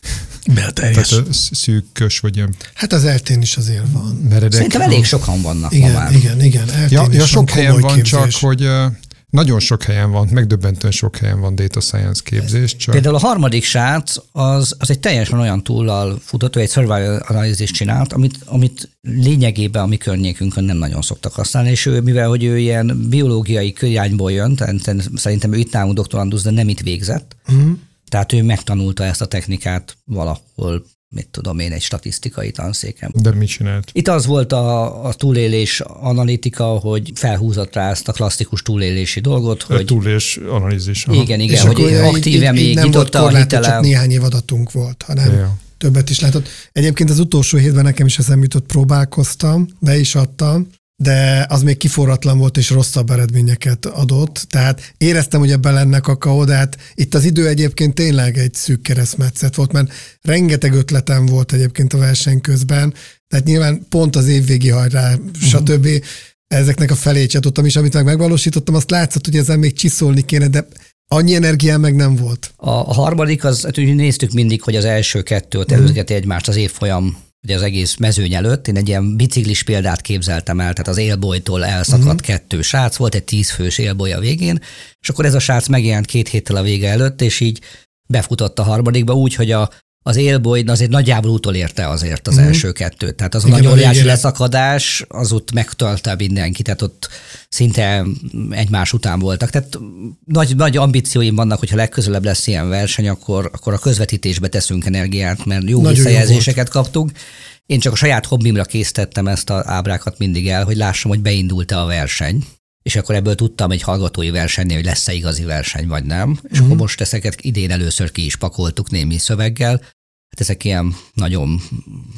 Belterjes. Tehát ö, szűkös, vagy ilyen Hát az eltén is azért van. meredek. Szerintem elég sokan vannak ma Igen, már. igen, igen. Ja, ja sok helyen van, csak képzés. hogy ö, nagyon sok helyen van, megdöbbentően sok helyen van data science képzés, csak Például a harmadik srác az, az egy teljesen olyan túllal futott, ő egy survival analysis csinált, amit, amit lényegében a mi környékünkön nem nagyon szoktak használni, és ő, mivel hogy ő ilyen biológiai irányból jön, tehát szerintem ő itt nálunk doktorandusz, de nem itt végzett, Mhm. Tehát ő megtanulta ezt a technikát valahol, mit tudom én, egy statisztikai tanszéken. de mit csinált? Itt az volt a, a túlélés analitika, hogy felhúzott rá ezt a klasszikus túlélési dolgot, Hogy... hogy Túlés analízis. aha. igen, igen, És hogy akkor így- aktíve még nem volt nyitotta a korlátot, csak hitele. néhány év adatunk volt, hanem Ja. többet is látott. Egyébként az utolsó hétben nekem is eszembe jutott, próbálkoztam, be is adtam, de az még kiforratlan volt és rosszabb eredményeket adott. Tehát éreztem, hogy ebben lenne kakaó, de hát itt az idő egyébként tényleg egy szűk keresztmetszet volt, mert rengeteg ötletem volt egyébként a verseny közben, tehát nyilván pont az évvégi hajrá, stb. ezeknek a felét se tudtam is, amit meg megvalósítottam, azt látszott, hogy ezzel még csiszolni kéne, de annyi energiám meg nem volt. A harmadik, az, hát úgy néztük mindig, hogy az első kettő ott előzgeti egymást az évfolyam, ugye az egész mezőny előtt. Én egy ilyen biciklis példát képzeltem el, tehát az élbolytól elszakadt uh-huh. kettő srác, volt egy tízfős élboly a végén, és akkor ez a srác megjelent két héttel a vége előtt, és így befutott a harmadikba úgy, hogy a, az élboly azért nagyjából utolérte azért az Mhm. első kettőt. Tehát az a Igen, nagy a óriási leszakadás, az ott megtölte mindenki, tehát ott szinte egymás után voltak. Tehát nagy, nagy ambícióim vannak, hogyha legközelebb lesz ilyen verseny, akkor, akkor a közvetítésbe teszünk energiát, mert jó Nagyon jó visszajelzéseket kaptunk. Én csak a saját hobbimra készítettem ezt az ábrákat mindig el, hogy lássam, hogy beindult-e a verseny. És akkor ebből tudtam egy hallgatói versenynél, hogy lesz-e igazi verseny, vagy nem. És akkor most ezeket idén először ki is pakoltuk némi szöveggel. Hát ezek ilyen nagyon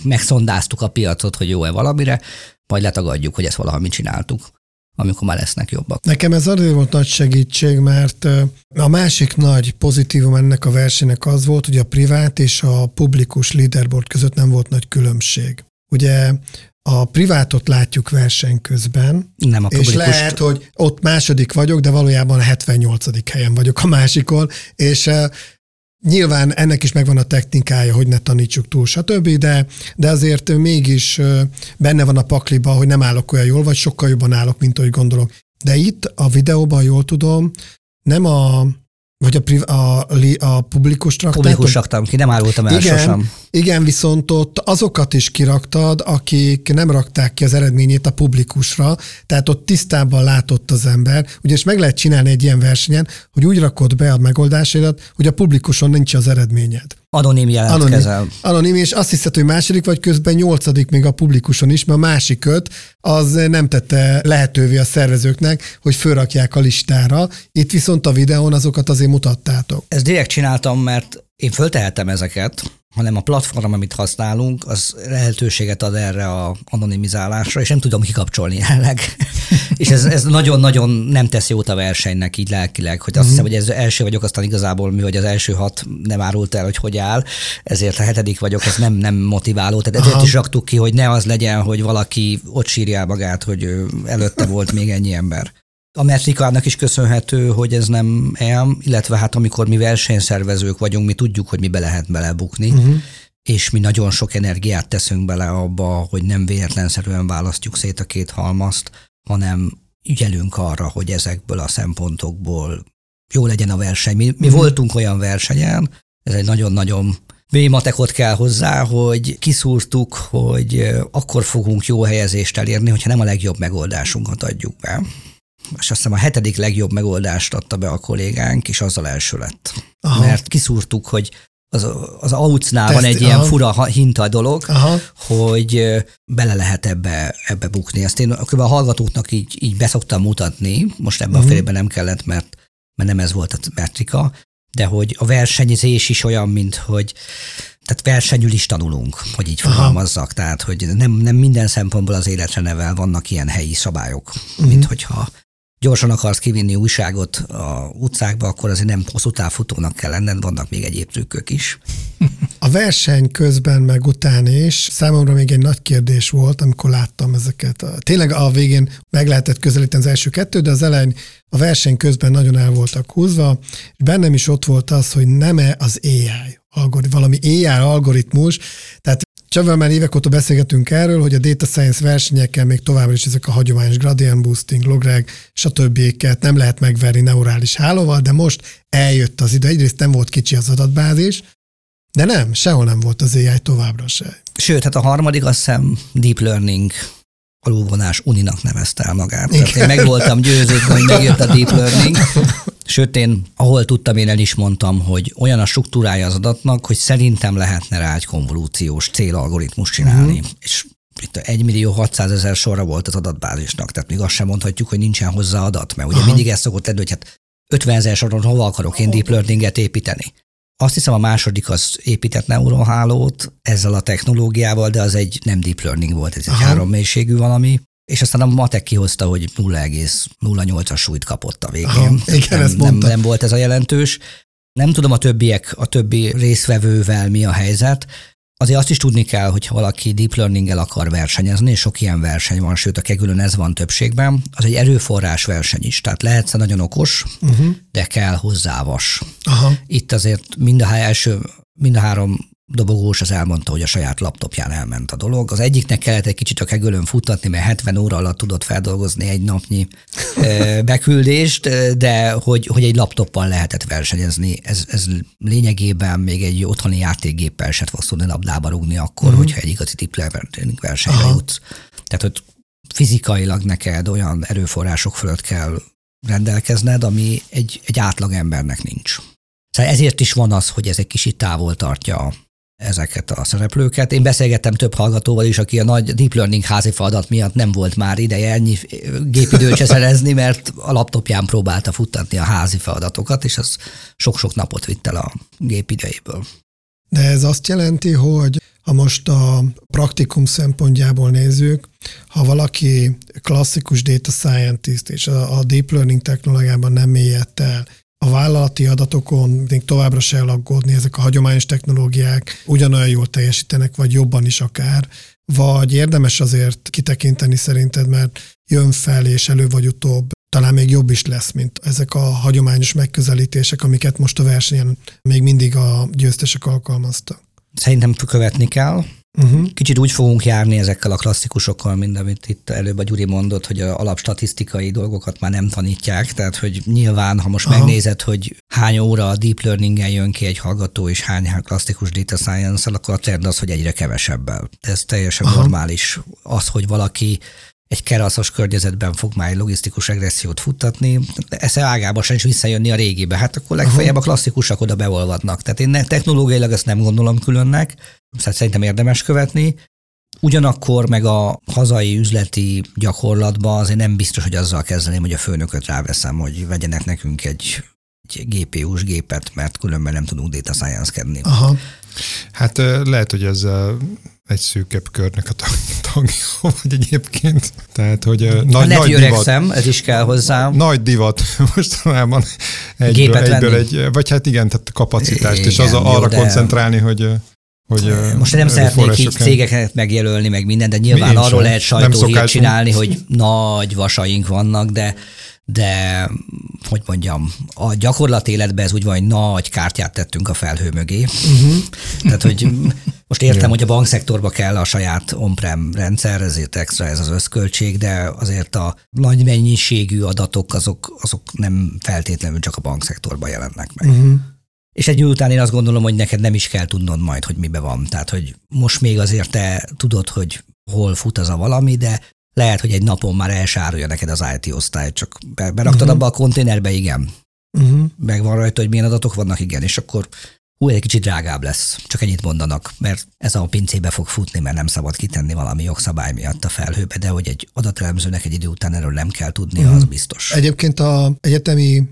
megszondáztuk a piacot, hogy jó-e valamire, majd letagadjuk, hogy ezt valaha csináltuk, amikor már lesznek jobbak. Nekem ez azért volt nagy segítség, mert a másik nagy pozitívum ennek a versenynek az volt, hogy a privát és a publikus leaderboard között nem volt nagy különbség. Ugye a privátot látjuk verseny közben, Nem a és lehet, hogy ott második vagyok, de valójában a 78. helyen vagyok a másikon, és uh, nyilván ennek is megvan a technikája, hogy ne tanítsuk túl, stb., de, de azért mégis uh, benne van a pakliba, hogy nem állok olyan jól, vagy sokkal jobban állok, mint ahogy gondolok. De itt a videóban, jól tudom, nem a vagy a, priv, a, li- a publikus raktátok? Publikus raktam ki, nem árultam el Igen, sosem. Igen, viszont ott azokat is kiraktad, akik nem rakták ki az eredményét a publikusra, tehát ott tisztában látott az ember. Ugyanis meg lehet csinálni egy ilyen versenyen, hogy úgy rakod be a megoldásaidat, hogy a publikuson nincs az eredményed. Anonim jelentkezel. Anonim, anonim, és azt hiszed, hogy második vagy közben nyolcadik még a publikuson is, mert a másik öt az nem tette lehetővé a szervezőknek, hogy fölrakják a listára. Itt viszont a videón azokat azért mutattátok. Ezt direkt csináltam, mert én föltehetem ezeket, hanem a platform, amit használunk, az lehetőséget ad erre a anonimizálásra, és nem tudom kikapcsolni jelenleg. (laughs) és ez, ez nagyon-nagyon nem tesz jót a versenynek így lelkileg, hogy azt hiszem, hogy ez első vagyok, aztán igazából mi, hogy az első hat nem árult el, hogy hogy áll, ezért a hetedik vagyok, ez nem, nem motiváló. Tehát ezért Aha. is raktuk ki, hogy ne az legyen, hogy valaki ott sírja magát, hogy előtte volt még ennyi ember. A metrikának is köszönhető, hogy ez nem el, illetve hát amikor mi versenyszervezők vagyunk, mi tudjuk, hogy mibe lehet belebukni, uh-huh. és mi nagyon sok energiát teszünk bele abba, hogy nem véletlenszerűen választjuk szét a két halmazt, hanem ügyelünk arra, hogy ezekből a szempontokból jó legyen a verseny. Mi, mi uh-huh. voltunk olyan versenyen, ez egy nagyon-nagyon mély matekot kell hozzá, hogy kiszúrtuk, hogy akkor fogunk jó helyezést elérni, hogyha nem a legjobb megoldásunkat adjuk be és azt hiszem a hetedik legjobb megoldást adta be a kollégánk, és azzal első lett. Aha. Mert kiszúrtuk, hogy az, az AUC-nál Teszt- van egy ilyen aha. fura ha- hinta dolog, Aha. hogy bele lehet ebbe, ebbe bukni. Ezt én akkor a hallgatóknak így, így beszoktam mutatni, most ebben Mhm. a félben nem kellett, mert, mert nem ez volt a metrika, de hogy a versenyzés is olyan, mint hogy tehát versenyül is tanulunk, hogy így Aha. fogalmazzak. Tehát, hogy nem, nem minden szempontból az életre nevel vannak ilyen helyi szabályok, Mhm. mint hogyha gyorsan akarsz kivinni újságot a utcákba, akkor azért nem hosszú távfutónak kell lenned, vannak még egyéb trükkök is. A verseny közben meg után is számomra még egy nagy kérdés volt, amikor láttam ezeket. Tényleg a végén meg lehetett közelíteni az első kettő, de az elején a verseny közben nagyon el voltak húzva, és bennem is ott volt az, hogy nem-e az AI, algoritmus, valami AI algoritmus, tehát Csavval már évek óta beszélgetünk erről, hogy a data science versenyekkel még továbbra is ezek a hagyományos gradient boosting, logreg, stb. nem lehet megverni neurális hálóval, de most eljött az idő. Egyrészt nem volt kicsi az adatbázis, de nem, sehol nem volt az AI továbbra se. Sőt, hát a harmadik azt hiszem deep learning alulvonás uninak nevezte el magát. Tehát én meg voltam győződve, hogy megjött a deep learning. Sőt, én ahol tudtam, én el is mondtam, hogy olyan a struktúrája az adatnak, hogy szerintem lehetne rá egy konvolúciós célalgoritmus csinálni. Uh-huh. És itt 1 millió 600 ezer sorra volt az adatbázisnak, tehát még azt sem mondhatjuk, hogy nincsen hozzá adat, mert ugye Aha. mindig ez szokott lenni, hogy hát 50 ezer soron hova akarok én deep learninget építeni. Azt hiszem a második az épített neuronhálót ezzel a technológiával, de az egy nem deep learning volt, ez egy három mélységű valami. És aztán a matek kihozta, hogy 0,08-as súlyt kapott a végén. Aha, igen, nem, nem, nem volt ez a jelentős. Nem tudom a többiek, a többi részvevővel mi a helyzet, Azért azt is tudni kell, hogy ha valaki deep learning-el akar versenyezni, és sok ilyen verseny van, sőt a kegülön ez van többségben, az egy erőforrás verseny is. Tehát lehetsz nagyon okos, uh-huh. de kell hozzá vas. Aha. Itt azért mind a első, mind a három dobogós az elmondta, hogy a saját laptopján elment a dolog. Az egyiknek kellett egy kicsit a kegölön futatni, mert 70 óra alatt tudott feldolgozni egy napnyi (laughs) beküldést, de hogy, hogy egy laptoppal lehetett versenyezni. Ez, ez lényegében még egy otthoni játékgéppel se fogsz tudni labdába rugni akkor, uh-huh. hogyha egy igazi tipleversenyre versenyre jutsz. Tehát, hogy fizikailag neked olyan erőforrások fölött kell rendelkezned, ami egy, egy átlag embernek nincs. Szóval ezért is van az, hogy ez egy kicsit távol tartja ezeket a szereplőket. Én beszélgettem több hallgatóval is, aki a nagy deep learning házi feladat miatt nem volt már ideje ennyi gépidőt se szerezni, mert a laptopján próbálta futtatni a házi feladatokat, és az sok-sok napot vitt el a gépidejéből. De ez azt jelenti, hogy ha most a praktikum szempontjából nézzük, ha valaki klasszikus data scientist és a deep learning technológiában nem mélyedt el, a vállalati adatokon még továbbra se elaggódni, ezek a hagyományos technológiák ugyanolyan jól teljesítenek, vagy jobban is akár, vagy érdemes azért kitekinteni szerinted, mert jön fel, és elő vagy utóbb talán még jobb is lesz, mint ezek a hagyományos megközelítések, amiket most a versenyen még mindig a győztesek alkalmaztak. Szerintem követni kell, Uh-huh. Kicsit úgy fogunk járni ezekkel a klasszikusokkal, mint amit itt előbb a Gyuri mondott, hogy a alapstatisztikai dolgokat már nem tanítják, tehát hogy nyilván, ha most Aha. megnézed, hogy hány óra a deep learning jön ki egy hallgató, és hány klasszikus data science akkor a trend az, hogy egyre kevesebbel. Ez teljesen Aha. normális. Az, hogy valaki egy keraszos környezetben fog már egy logisztikus regressziót futtatni, esze ágába sem is visszajönni a régibe. Hát akkor legfeljebb a klasszikusak oda beolvadnak. Tehát én technológiailag ezt nem gondolom különnek, szóval szerintem érdemes követni. Ugyanakkor meg a hazai üzleti gyakorlatban azért nem biztos, hogy azzal kezdeném, hogy a főnököt ráveszem, hogy vegyenek nekünk egy, egy GPU-s gépet, mert különben nem tudunk data science-kedni. Aha. Hát lehet, hogy ez egy szűkebb körnek a tagja vagy egyébként. Tehát, hogy uh, nagy, nagy öregszem, divat, ez is kell hozzá. Nagy divat (laughs) mostanában egyből, egyből egy, vagy hát igen, tehát kapacitást, igen, és az a, arra jó, koncentrálni, hogy hogy Most nem szeretnék így cégeket megjelölni, meg minden, de nyilván arról lehet sajtóhírt csinálni, hogy nagy vasaink vannak, de de hogy mondjam, a gyakorlat életben ez úgy van, hogy nagy kártyát tettünk a felhő mögé. Uh-huh. Tehát, hogy most értem, hogy a bankszektorba kell a saját on-prem rendszer, ezért extra ez az összköltség, de azért a nagy mennyiségű adatok azok, azok nem feltétlenül csak a bankszektorban jelennek meg. Uh-huh. És egy után én azt gondolom, hogy neked nem is kell tudnod majd, hogy mibe van. Tehát, hogy most még azért te tudod, hogy hol fut az a valami, de lehet, hogy egy napon már elsárolja neked az IT osztály, csak beraktad uh-huh. abba a konténerbe, igen. Uh-huh. Meg van rajta, hogy milyen adatok vannak, igen, és akkor hú, egy kicsit drágább lesz. Csak ennyit mondanak, mert ez a pincébe fog futni, mert nem szabad kitenni valami jogszabály miatt a felhőbe, de hogy egy adatelemzőnek egy idő után erről nem kell tudnia, uh-huh. az biztos. Egyébként a egyetemi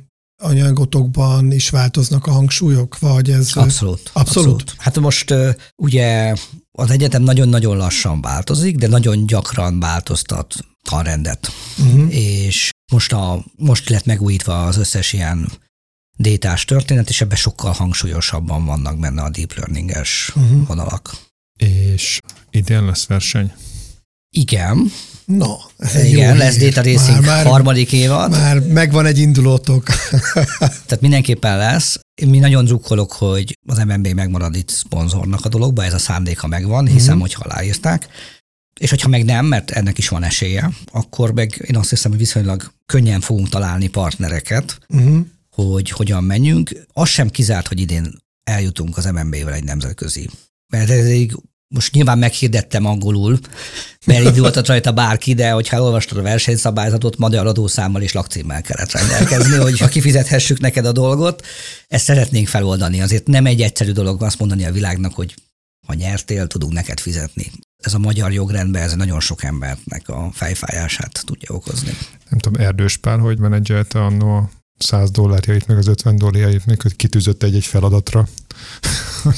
anyagotokban is változnak a hangsúlyok, vagy ez... Abszolút. Abszolút. abszolút. Hát most ugye az egyetem nagyon-nagyon lassan változik, de nagyon gyakran változtat tanrendet. Uh-huh. És most, a, most lett megújítva az összes ilyen détás történet, és ebben sokkal hangsúlyosabban vannak benne a deep learning-es uh-huh. vonalak. És idén lesz verseny? Igen, Na, ez igen, lesz hír. Data Racing már, már, harmadik évad. Már megvan egy indulótok. (laughs) Tehát mindenképpen lesz. Mi nagyon drukkolok, hogy az MNB megmarad itt szponzornak a dologba, ez a szándéka megvan, hiszem, Mhm. hogyha aláírták. És hogyha meg nem, mert ennek is van esélye, akkor meg én azt hiszem, hogy viszonylag könnyen fogunk találni partnereket, Uh-huh. hogy hogyan menjünk. Az sem kizárt, hogy idén eljutunk az MNB-vel egy nemzetközi. Mert ez egy, most nyilván meghirdettem angolul, mert indultat rajta bárki, de hogyha elolvastad a versenyszabályzatot, magyar adószámmal és lakcímmel kellett rendelkezni, hogy ha kifizethessük neked a dolgot, ezt szeretnénk feloldani. Azért nem egy egyszerű dolog azt mondani a világnak, hogy ha nyertél, tudunk neked fizetni. Ez a magyar jogrendben ez nagyon sok embernek a fejfájását tudja okozni. Nem tudom, Erdős Pál, hogy menedzselte annó a 100 dollárjait, meg az 50 dollárjait, még hogy kitűzött egy-egy feladatra.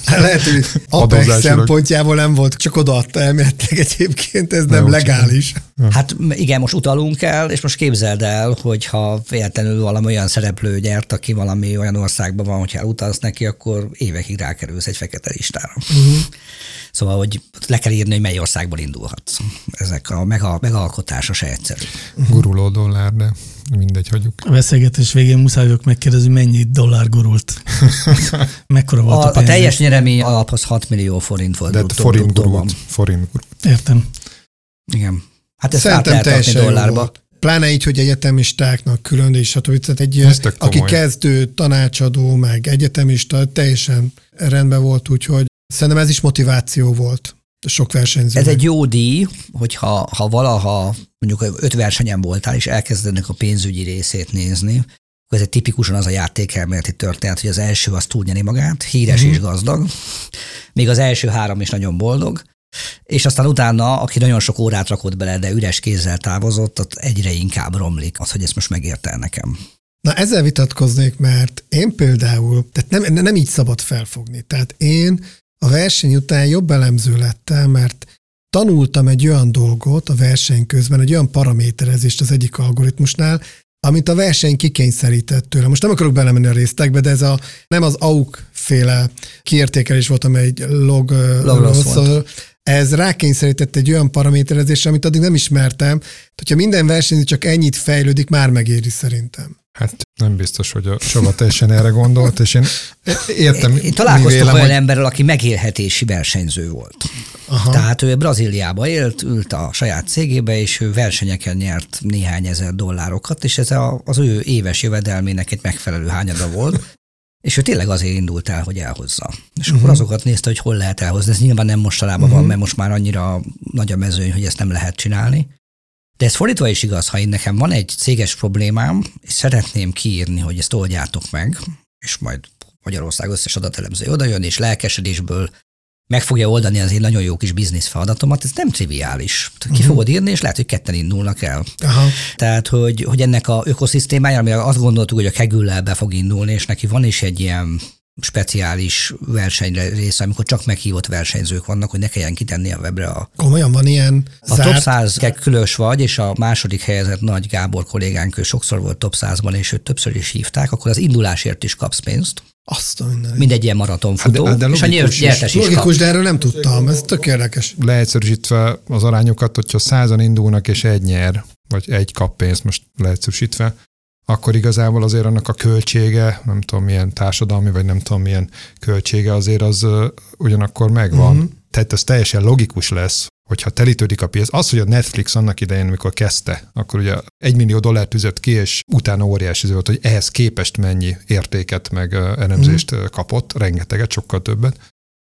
Lehet, hogy (laughs) APEX Adózásilag. szempontjából nem volt, csak odaadta elméletileg egyébként, ez nem úgy legális. Hát igen, most utalunk el, és most képzeld el, hogy ha véletlenül valami olyan szereplő gyert, aki valami olyan országban van, hogyha elutalsz neki, akkor évekig rákerülsz egy fekete listára. Uh-huh. Szóval, hogy le kell írni, hogy mely országból indulhatsz. Ezek a mega, megalkotása se egyszerű. Guruló dollár, de mindegy, hagyjuk. A beszélgetés végén muszáj vagyok megkérdezni, mennyi dollár gurult. (laughs) Mekkora volt a, A, a pénz? teljes nyeremény alaphoz 6 millió forint volt. De bruttó- forint gurult. Forint gurult. Értem. Igen. Hát ezt át Szerintem lehet teljesen jó dollárba. volt. Pláne így, hogy egyetemistáknak külön, és stb. Tehát egy, Ez aki kezdő, tanácsadó, meg egyetemista, teljesen rendben volt, úgyhogy szerintem ez is motiváció volt sok versenyző. Ez egy jó díj, hogyha ha valaha mondjuk öt versenyen voltál, és elkezdenek a pénzügyi részét nézni, ez egy tipikusan az a játékelméleti történet, hogy az első az tud nyerni magát, híres Mhm. és gazdag, még az első három is nagyon boldog, és aztán utána, aki nagyon sok órát rakott bele, de üres kézzel távozott, ott egyre inkább romlik az, hogy ezt most megérte el nekem. Na ezzel vitatkoznék, mert én például, tehát nem, nem így szabad felfogni. Tehát én a verseny után jobb elemző lettem, mert tanultam egy olyan dolgot a verseny közben, egy olyan paraméterezést az egyik algoritmusnál, amit a verseny kikényszerített tőle. Most nem akarok belemenni a résztekbe, de ez a, nem az AUK féle kiértékelés volt, amely egy log, Log volt. ez rákényszerített egy olyan paraméterezésre, amit addig nem ismertem. Hogyha minden versenyző csak ennyit fejlődik, már megéri szerintem. Hát nem biztos, hogy a Csaba teljesen erre gondolt, és én értem, Én találkoztam vélem, olyan hogy emberrel, aki megélhetési versenyző volt. Aha. Tehát ő Brazíliába élt, ült a saját cégébe, és ő versenyeken nyert néhány ezer dollárokat, és ez a, az ő éves jövedelmének egy megfelelő hányada volt. És ő tényleg azért indult el, hogy elhozza. És uh-huh. akkor azokat nézte, hogy hol lehet elhozni. Ez nyilván nem mostanában uh-huh. van, mert most már annyira nagy a mezőny, hogy ezt nem lehet csinálni. De ez fordítva is igaz, ha én nekem van egy céges problémám, és szeretném kiírni, hogy ezt oldjátok meg, és majd Magyarország összes adatelemző oda jön, és lelkesedésből meg fogja oldani az én nagyon jó kis biznisz feladatomat, ez nem triviális. Ki uh-huh. fogod írni, és lehet, hogy ketten indulnak el. Aha. Tehát, hogy, hogy ennek a ökoszisztémája, amire azt gondoltuk, hogy a kegüllel be fog indulni, és neki van is egy ilyen speciális versenyre része, amikor csak meghívott versenyzők vannak, hogy ne kelljen kitenni a webre a Komolyan van ilyen a top zárt 100 külös vagy, és a második helyezett Nagy Gábor kollégánk, ő sokszor volt top 100-ban, és őt többször is hívták, akkor az indulásért is kapsz pénzt. Azt a minden. Mindegy ilyen maratonfutó, Hát de- hát de és a nyert- logikus is. nyertes is, Logikus, kap. de erről nem tudtam. Ez tök érdekes. leegyszerűsítve az arányokat, hogyha százan indulnak és egy nyer, vagy egy kap pénzt most leegyszerűsítve, akkor igazából azért annak a költsége, nem tudom milyen társadalmi, vagy nem tudom milyen költsége azért az ugyanakkor megvan. Uh-huh. Tehát ez teljesen logikus lesz, hogyha telítődik a piac. Az, hogy a Netflix annak idején, amikor kezdte, akkor ugye egy millió dollárt tűzött ki, és utána óriási volt, hogy ehhez képest mennyi értéket meg elemzést uh-huh. kapott, rengeteget, sokkal többet,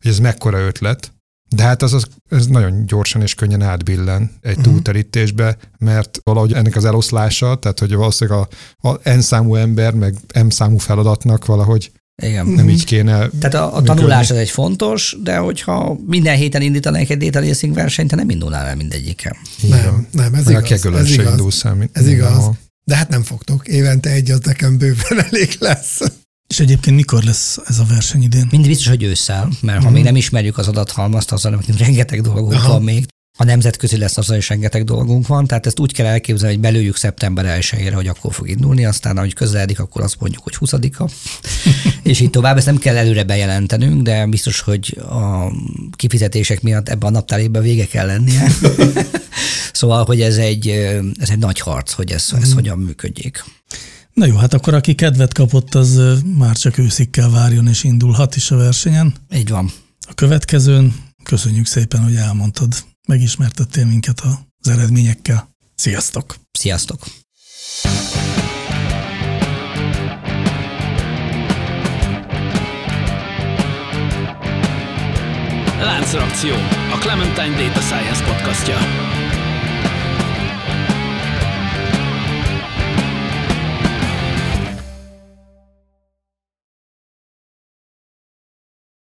hogy ez mekkora ötlet, de hát az, az ez nagyon gyorsan és könnyen átbillen egy Mhm. túlterítésbe, mert valahogy ennek az eloszlása, tehát hogy valószínűleg a, a N számú ember, meg M számú feladatnak valahogy Igen. nem így kéne Tehát a, a tanulás az egy fontos, de hogyha minden héten indítanak egy data racing versenyt, te nem indulnál el mindegyiken. Nem, nem, ez a igaz. kegölön Ez igaz. indul számít. Ez igaz. De hát nem fogtok. Évente egy az nekem bőven elég lesz. És egyébként mikor lesz ez a verseny idén? Mind biztos, hogy ősszel, mert ha Mhm. még nem ismerjük az adathalmazt, azzal nekünk rengeteg dolgunk Aha. van még. A nemzetközi lesz az is rengeteg dolgunk van, tehát ezt úgy kell elképzelni, hogy belőjük szeptember 1 hogy akkor fog indulni, aztán ahogy közeledik, akkor azt mondjuk, hogy 20-a, (laughs) és így tovább. Ezt nem kell előre bejelentenünk, de biztos, hogy a kifizetések miatt ebben a naptáréban vége kell lennie. (laughs) szóval, hogy ez egy, ez egy nagy harc, hogy ez, ez mm. hogyan működjék. Na jó, hát akkor aki kedvet kapott, az már csak őszikkel várjon és indulhat is a versenyen. Így van. A következőn köszönjük szépen, hogy elmondtad, megismertettél minket az eredményekkel. Sziasztok! Sziasztok! Láncreakció, a Clementine Data Science podcastja.